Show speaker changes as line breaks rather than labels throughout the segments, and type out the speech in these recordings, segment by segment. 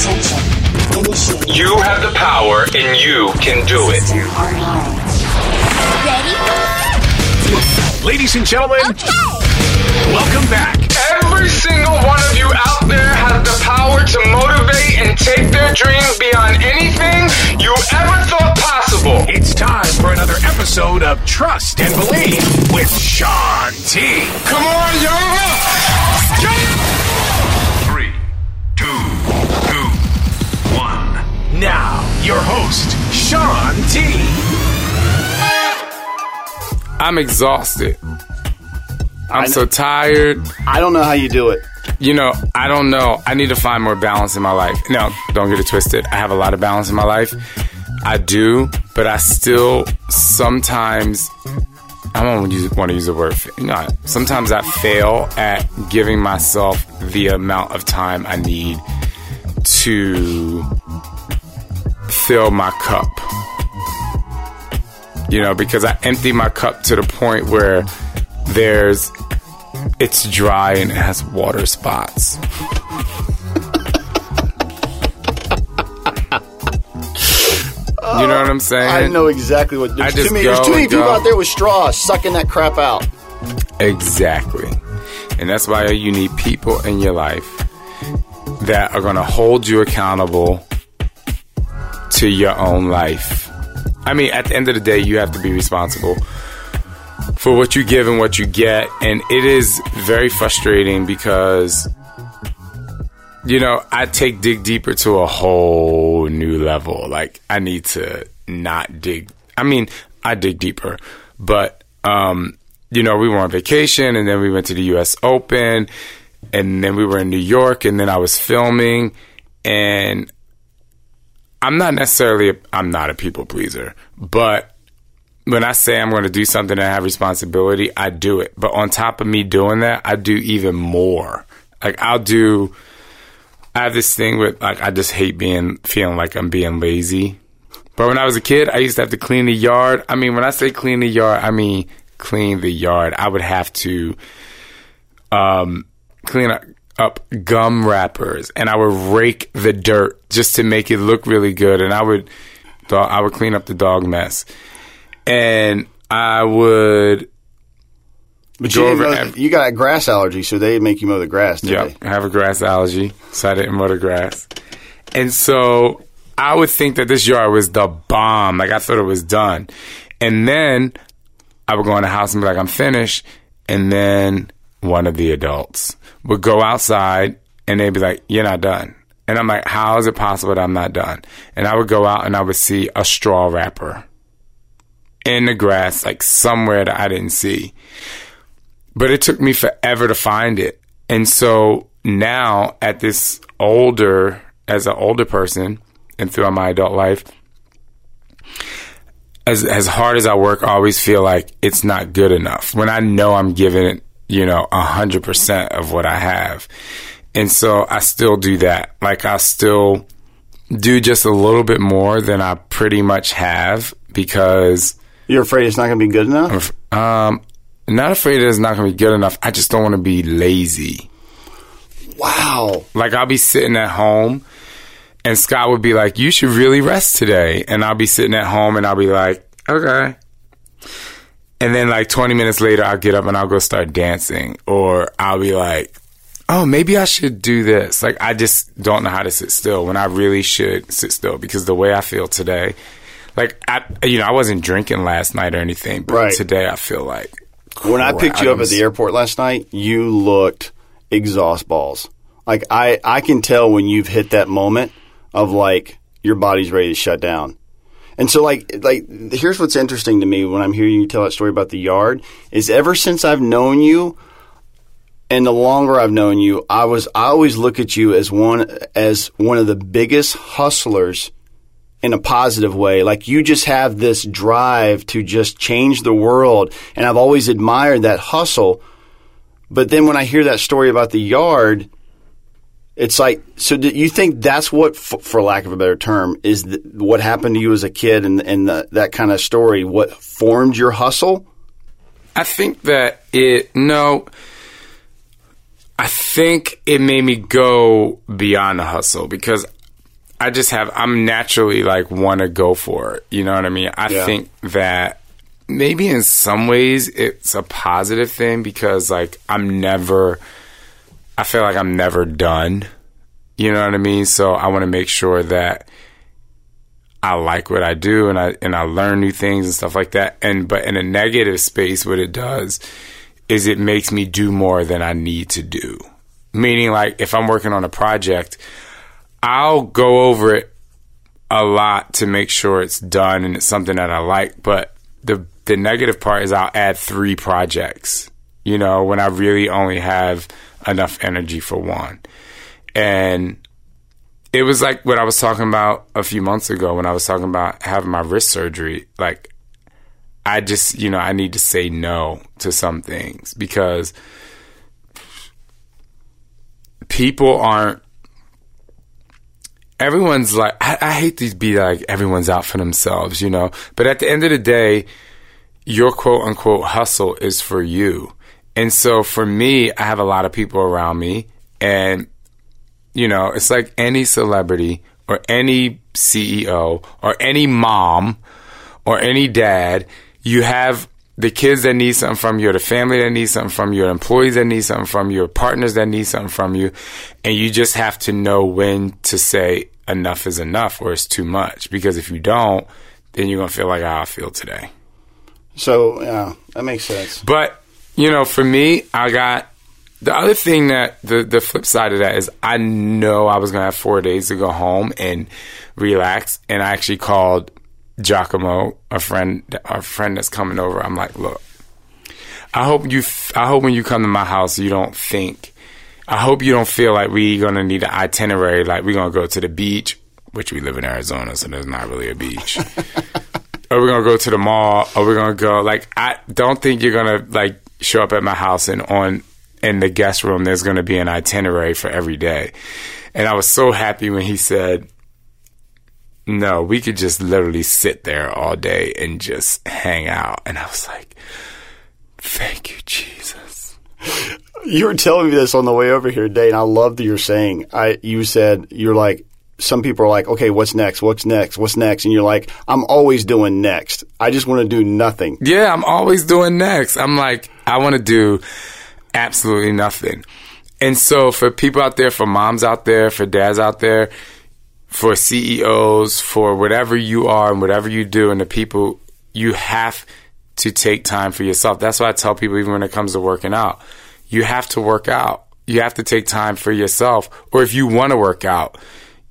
Attention.
You have the power and you can do it.
System online.
Ladies and gentlemen, welcome back. Every single one of you out there has the power to motivate and take their dreams beyond anything you ever thought possible. It's time for another episode of Trust and Believe with Shaun T. Come on, host, Shaun T.
I'm exhausted. I'm so tired.
I don't know how you do it.
You know, I don't know. I need to find more balance in my life. No, don't get it twisted. I have a lot of balance in my life. I do, but I still sometimes I don't use, want to use the word. fa- You know, sometimes I fail at giving myself the amount of time I need to fill my cup. You know, because I empty my cup to the point where there's it's dry and it has water spots. you know what I'm saying?
I know exactly what. There's
I just
too many, there's too many people
go.
out there with straws sucking that crap out.
Exactly. And that's why you need people in your life that are going to hold you accountable to your own life. I mean, at the end of the day, you have to be responsible for what you give and what you get. And it is very frustrating because, you know, I take dig deeper to a whole new level. Like, I need to not dig. I mean, I dig deeper, but, um, you know, we were on vacation and then we went to the US Open and then we were in New York and then I was filming and I'm not necessarily I'm not a people pleaser, but when I say I'm going to do something and I have responsibility, I do it. But on top of me doing that, I do even more. Like I'll do I have this thing with like I just hate being feeling like I'm being lazy. But when I was a kid, I used to have to clean the yard. I mean, when I say clean the yard, I mean clean the yard. I would have to um, clean up, up gum wrappers, and I would rake the dirt just to make it look really good. And I would, I would clean up the dog mess, and I would.
But you,
over
didn't
ev-
you got a grass allergy, so they make you mow the grass.
Yeah,
they?
I have a grass allergy, so I didn't mow the grass. And so I would think that this yard was the bomb. Like I thought it was done. And then I would go in the house and be like, I'm finished. And then one of the adults would go outside and they'd be like, You're not done. And I'm like, How is it possible that I'm not done? And I would go out and I would see a straw wrapper in the grass, like somewhere that I didn't see but it took me forever to find it. And so now at this older, as an older person and throughout my adult life, as, as hard as I work, I always feel like it's not good enough when I know I'm giving it, you know, a hundred percent of what I have. And so I still do that. Like I still do just a little bit more than I pretty much have because
You're afraid it's not going to be good enough.
um, not afraid that it's not going to be good enough. I just don't want to be lazy.
Wow.
Like I'll be sitting at home and Scott would be like, you should really rest today. And I'll be sitting at home and I'll be like, okay. And then like 20 minutes later, I'll get up and I'll go start dancing or I'll be like, oh, maybe I should do this. Like, I just don't know how to sit still when I really should sit still because the way I feel today, like, I, you know, I wasn't drinking last night or anything, but
Right.
today I feel like.
When I picked you up at the airport last night, you looked exhaust balls. Like I, I can tell when you've hit that moment of like your body's ready to shut down. And so like like here's what's interesting to me when I'm hearing you tell that story about the yard is ever since I've known you and the longer I've known you, I was I always look at you as one as one of the biggest hustlers in a positive way. Like you just have this drive to just change the world. And I've always admired that hustle. But then when I hear that story about the yard, it's like, so do you think that's what, f- for lack of a better term, is th- what happened to you as a kid and, and the, that kind of story, what formed your hustle?
I think that it, no, I think it made me go beyond the hustle because I just have, I'm naturally like want to go for it. You know what I mean? I
Yeah.
think that maybe in some ways it's a positive thing because like I'm never, I feel like I'm never done. You know what I mean? So I want to make sure that I like what I do and I and I learn new things and stuff like that. And but in a negative space, what it does is it makes me do more than I need to do. Meaning, like if I'm working on a project, I'll go over it a lot to make sure it's done and it's something that I like. But the the negative part is I'll add three projects. You know, when I really only have enough energy for one. And it was like what I was talking about a few months ago when I was talking about having my wrist surgery. Like, I just, you know, I need to say no to some things because people aren't. Everyone's like, I, I hate to be like, everyone's out for themselves, you know? But at the end of the day, your quote unquote hustle is for you. And so for me, I have a lot of people around me and you know, it's like any celebrity or any CEO or any mom or any dad, you have the kids that need something from you, the family that needs something from you, employees that need something from you, or partners that need something from you. And you just have to know when to say enough is enough or it's too much. Because if you don't, then you're going to feel like how I feel today.
So, yeah, that makes sense.
But you know, for me, I got the other thing that the the flip side of that is I know I was gonna have four days to go home and relax, and I actually called Giacomo, a friend, a friend that's coming over. I'm like, look, I hope you, f- I hope when you come to my house, you don't think. I hope you don't feel like we're gonna need an itinerary, like we're gonna go to the beach, which we live in Arizona, so there's not really a beach. Are we gonna go to the mall? Are we gonna go? Like, I don't think you're gonna like show up at my house and on in the guest room. There's gonna be an itinerary for every day. And I was so happy when he said, "No, we could just literally sit there all day and just hang out." And I was like, "Thank you, Jesus."
You were telling me this on the way over here today, and I love that you're saying. I you said you're like some people are like, okay, what's next? What's next? What's next? And you're like, I'm always doing next. I just want to do nothing.
Yeah, I'm always doing next. I'm like, I want to do absolutely nothing. And so for people out there, for moms out there, for dads out there, for CEOs, for whatever you are and whatever you do, and the people, you have to take time for yourself. That's why I tell people, even when it comes to working out, you have to work out. You have to take time for yourself. Or if you want to work out,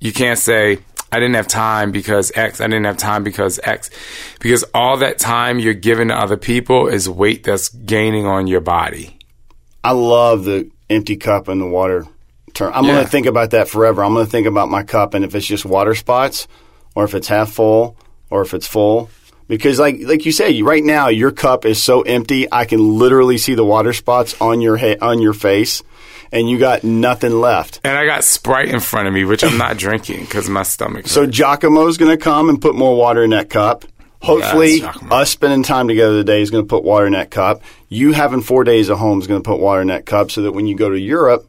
you can't say, I didn't have time because X, I didn't have time because X. Because all that time you're giving to other people is weight that's gaining on your body.
I love the empty cup and the water term. I'm
Yeah.
going to think about that forever. I'm going to think about my cup and if it's just water spots or if it's half full or if it's full. Because like like you you- right now your cup is so empty, I can literally see the water spots on your ha- on your face and you got nothing left.
And I got Sprite in front of me, which I'm not drinking because my stomach.
So Giacomo's going to come and put more water in that cup. Hopefully,
Giacomo.
us spending time together today is going to put water in that cup. You having four days at home is going to put water in that cup, so that when you go to Europe,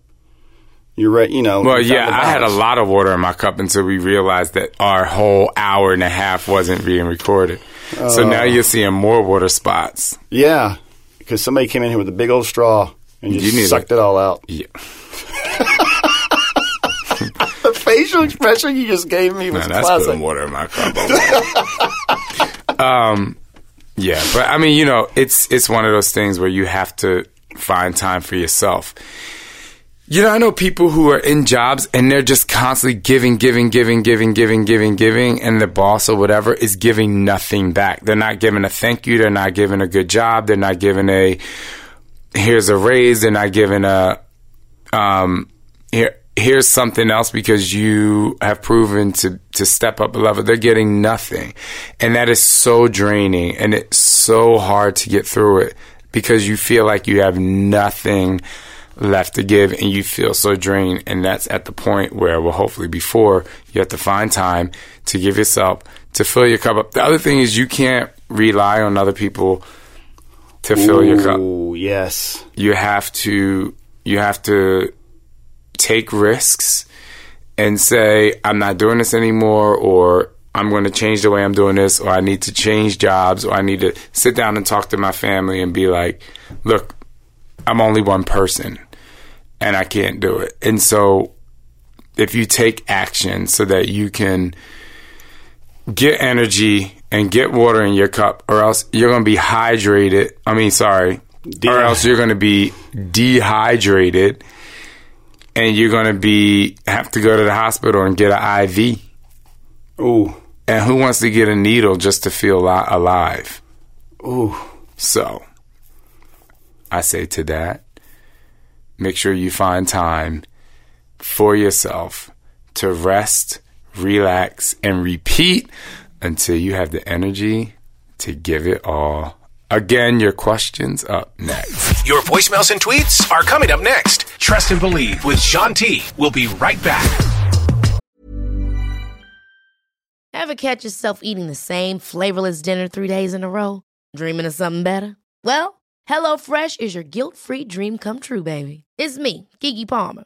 you're right. You know.
Well, yeah, I had a lot of water in my cup until we realized that our whole hour and a half wasn't being recorded. So
Oh.
now you're seeing more water spots.
Yeah, because somebody came in here with a big old straw and
You need
sucked
a-
it all out.
Yeah.
the facial expression you just gave me was
Nah, that's
classic.
putting water in my cup. um, yeah, but I mean, you know, it's it's one of those things where you have to find time for yourself. You know, I know people who are in jobs and they're just constantly giving, giving, giving, giving, giving, giving, giving, and the boss or whatever is giving nothing back. They're not giving a thank you. They're not giving a good job. They're not giving a here's a raise. They're not giving a um here here's something else because you have proven to to step up a level. They're getting nothing, and that is so draining, and it's so hard to get through it because you feel like you have nothing left to give and you feel so drained and that's at the point where well hopefully before you have to find time to give yourself to fill your cup up the other thing is you can't rely on other people to fill your cup
yes.
you have to you have to take risks and say I'm not doing this anymore or I'm going to change the way I'm doing this or I need to change jobs or I need to sit down and talk to my family and be like look I'm only one person and I can't do it. And so if you take action so that you can get energy and get water in your cup or else you're going to be hydrated. I mean, sorry. Or else you're going to be dehydrated and you're going to be have to go to the hospital and get an IV.
Ooh.
And who wants to get a needle just to feel alive?
Ooh.
So, I say to that, make sure you find time for yourself to rest, relax, and repeat until you have the energy to give it all. Again, your questions up next.
Your voicemails and tweets are coming up next. Trust and Believe with Shaun T. We'll be right back.
Ever catch yourself eating the same flavorless dinner three days in a row? Dreaming of something better? Well, HelloFresh is your guilt free dream come true, baby. It's me, Keke Palmer.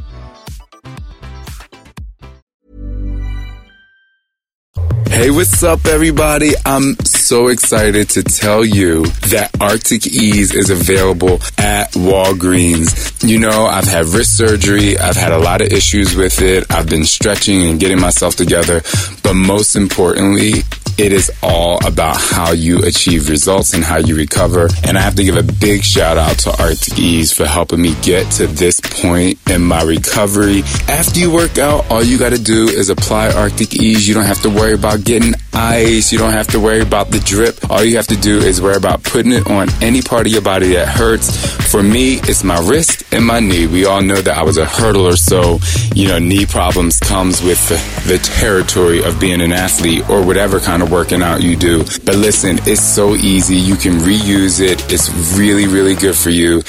Hey, what's up, everybody? I'm so excited to tell you that Arctic Ease is available at Walgreens. You know, I've had wrist surgery, I've had a lot of issues with it, I've been stretching and getting myself together, but most importantly, it is all about how you achieve results and how you recover. And I have to give a big shout out to Arctic Ease for helping me get to this point in my recovery. After you work out, all you got to do is apply Arctic Ease. You don't have to worry about getting ice. You don't have to worry about the drip. All you have to do is worry about putting it on any part of your body that hurts. For me, it's my wrist and my knee. We all know that I was a hurdler, so, you know, knee problems comes with the, the territory of being an athlete or whatever kind of working out you do. But listen, it's so easy. You can reuse it. It's really, really good for you.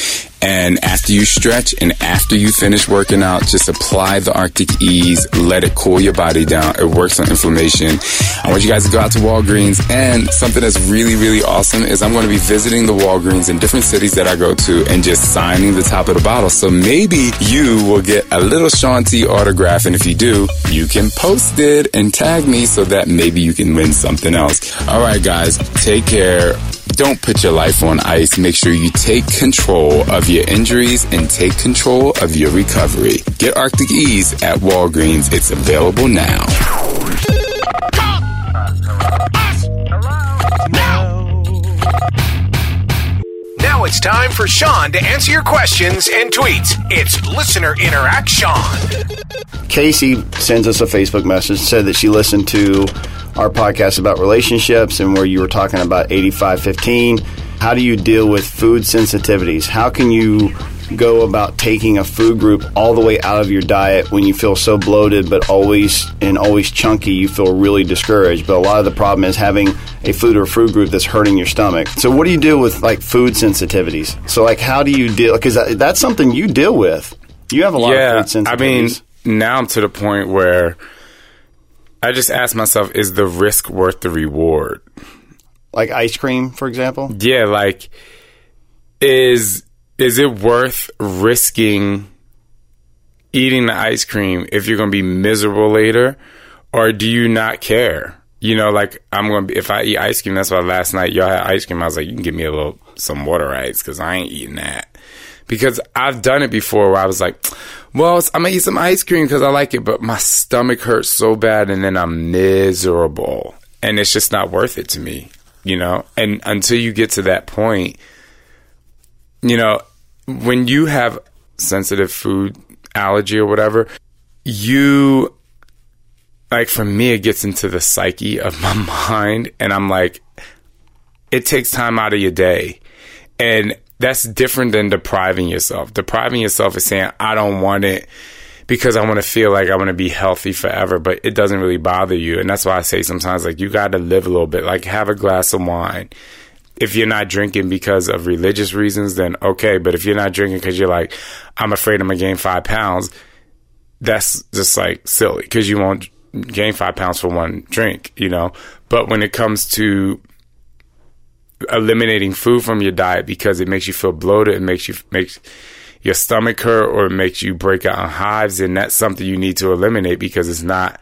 And after you stretch and after you finish working out, just apply the Arctic Ease. Let it cool your body down. It works on inflammation. I want you guys to go out to Walgreens. And something that's really, really awesome is I'm going to be visiting the Walgreens in different cities that I go to and just signing the top of the bottle. So maybe you will get a little Shaun T autograph. And if you do, you can post it and tag me so that maybe you can win something else. All right, guys, take care. Don't put your life on ice. Make sure you take control of your injuries and take control of your recovery. Get Arctic Ease at Walgreens. It's available now.
Now it's time for Shaun to answer your questions and tweets. It's Listener Interaction.
Casey sends us a Facebook message said that she listened to our podcast about relationships and where you were talking about 8515. How do you deal with food sensitivities? How can you go about taking a food group all the way out of your diet when you feel so bloated but always and always chunky you feel really discouraged? But a lot of the problem is having a food or food group that's hurting your stomach. So what do you do with like food sensitivities? So like how do you deal because that, that's something you deal with. You have a lot
yeah,
of food sensitivities
I mean, now I'm to the point where I just ask myself, is the risk worth the reward?
like ice cream for example
Yeah, like is is it worth risking eating the ice cream if you're going to be miserable later, or do you not care? You know, like I'm going to be, if I eat ice cream, that's why last night y'all had ice cream. I was like, you can give me a little, some water ice because I ain't eating that. Because I've done it before where I was like, well, I'm to eat some ice cream because I like it, but my stomach hurts so bad and then I'm miserable. And it's just not worth it to me, you know? And until you get to that point, you know, when you have sensitive food allergy or whatever, you like for me it gets into the psyche of my mind and I'm like it takes time out of your day. And that's different than depriving yourself. Depriving yourself is saying I don't want it because I want to feel like I want to be healthy forever, but it doesn't really bother you. And that's why I say sometimes like you got to live a little bit, like have a glass of wine if you're not drinking because of religious reasons, then okay. But if you're not drinking because you're like, I'm afraid I'm gonna gain five pounds, that's just like silly because you won't gain five pounds for one drink, you know. But when it comes to eliminating food from your diet because it makes you feel bloated, it makes you makes your stomach hurt, or it makes you break out in hives, and that's something you need to eliminate because it's not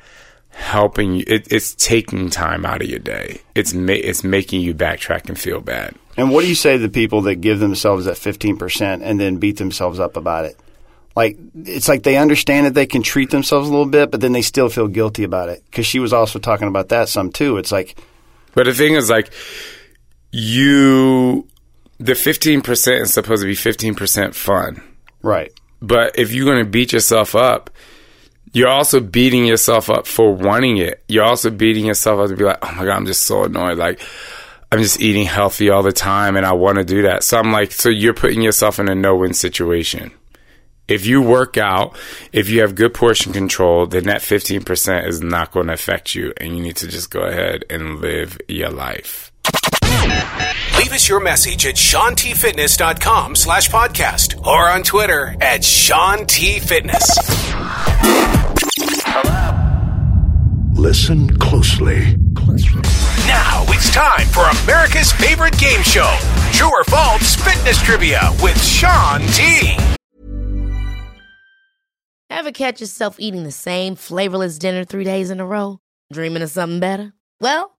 helping you. It, it's taking time out of your day. It's ma- it's making you backtrack and feel bad.
And what do you say to the people that give themselves that 15% and then beat themselves up about it? Like, it's like they understand that they can treat themselves a little bit, but then they still feel guilty about it. Because she was also talking about that some too. It's like,
But the thing is, like, you, the 15% is supposed to be 15% fun.
right.
But if you're going to beat yourself up, you're also beating yourself up for wanting it. You're also beating yourself up to be like, oh my God, I'm just so annoyed. Like, I'm just eating healthy all the time and I want to do that. So I'm like, so you're putting yourself in a no win situation. If you work out, if you have good portion control, then that 15% is not going to affect you and you need to just go ahead and live your life.
Leave us your message at ShaunTFitness.com slash podcast or on Twitter at Shaun T Fitness.
Listen closely.
Now it's time for America's favorite game show, True or False Fitness Trivia with Shaun T.
Ever catch yourself eating the same flavorless dinner three days in a row? Dreaming of something better? Well,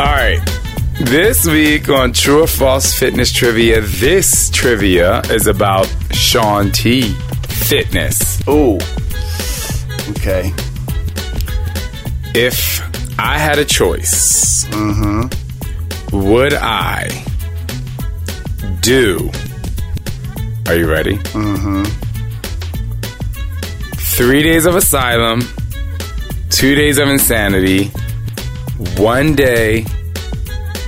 All right. This week on True or False Fitness Trivia, this trivia is about Shaun T. Fitness.
Oh. Okay.
If I had a choice, would I do? Are you ready? Mm-hmm. Three days of asylum, two days of insanity, one day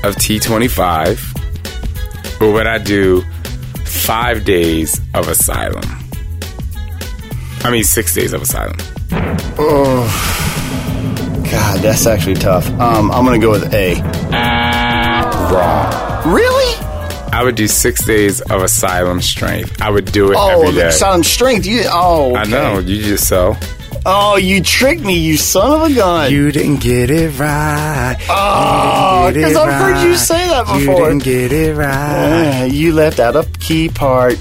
of T25, or would I do five days of asylum? I mean, six days of asylum.
Oh, God, that's actually tough. Um, I'm going to go with A.
Wrong.
Really?
I would do six days of asylum strength. I would do it
Oh,
every day.
sound strength. You, oh,
I know, you just so.
Oh, you tricked me, you son of a gun.
You didn't get it right.
oh, because I've heard you say that before.
You didn't get it right.
Uh, you left out a key part.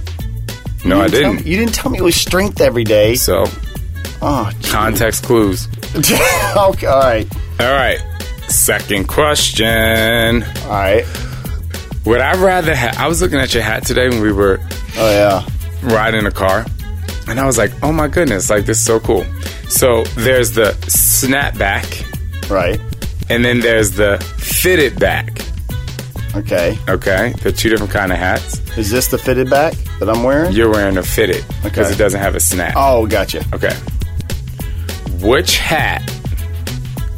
No, I
You tell
didn't.
me- you didn't tell me it was strength every day.
So,
Oh, gee.
context clues.
okay, all right.
All right. Second question.
All right.
Would I rather have. I was looking at your hat today when we were
Oh, yeah.
riding a car. And I was like, oh my goodness, like this is so cool. So there's the snapback,
Right.
and then there's the fitted back.
Okay.
Okay, they're two different kind of hats.
Is this the fitted back that I'm wearing?
You're wearing a fitted because
Okay.
it doesn't have a snap.
Oh, gotcha.
Okay. Which hat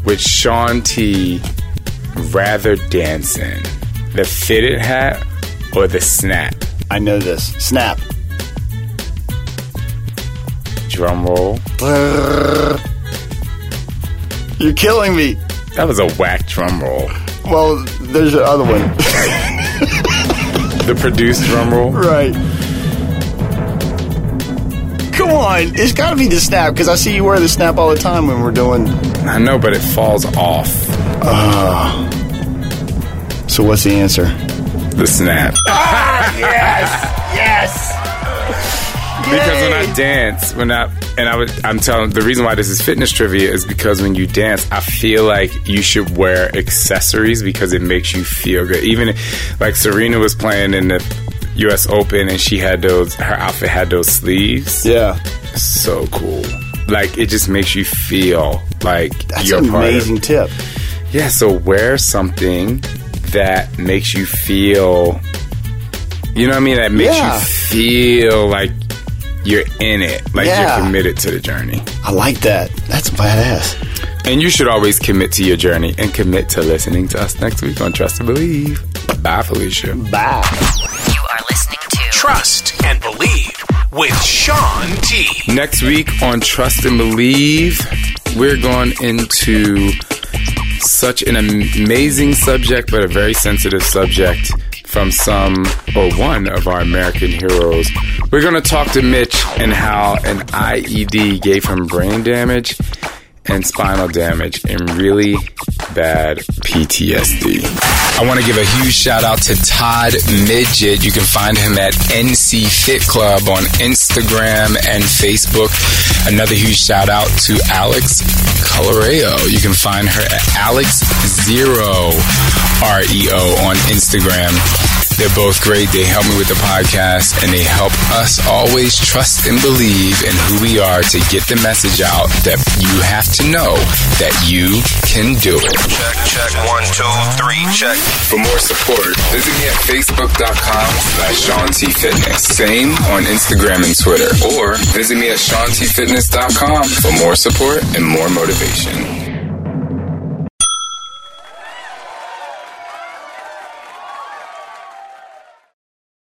would Shaun T rather dance in? The fitted hat or the snap?
I know this. Snap.
Drum roll.
You're killing me.
That was a whack drum roll.
Well, there's the other one.
The produced drum roll.
right. Come on. It's got to be the snap because I see you wear the snap all the time when we're doing.
I know, but it falls off ah.
So, what's the answer?
the snap.
Ah, yes! Yes.
Because when I dance, when I and I would, I'm telling the reason why this is fitness trivia is because when you dance, I feel like you should wear accessories because it makes you feel good. Even like Serena was playing in the U.S. Open and she had those, her outfit had those sleeves.
Yeah.
So cool. Like it just makes you feel like
That's
you're
an
part of-
amazing tip.
Yeah, so wear something that makes you feel, you know what I mean? That makes
Yeah.
you feel like you're in it, like
Yeah.
you're committed to the journey.
I like that. That's badass.
And you should always commit to your journey and commit to listening to us next week on Trust and Believe. Bye, Felicia.
Bye.
You are listening to
Trust and Believe with Shaun T.
Next week on Trust and Believe, we're going into such an amazing subject, but a very sensitive subject from some or one of our American heroes. We're going to talk to Mitch and how an IED gave him brain damage and spinal damage and really bad PTSD. I want to give a huge shout out to Todd Midget. You can find him at NC Fit Club on Instagram and Facebook. Another huge shout out to Alex Coloreo. You can find her at Alex Zero REO on Instagram. They're both great. They help me with the podcast and they help us always trust and believe in who we are to get the message out that you have to know that you can do it.
Check, check, one, two, three, check.
For more support, visit me at facebook.com slash Shaun T Fitness. Same on Instagram and Twitter. Or visit me at ShaunTFitness.com for more support and more motivation.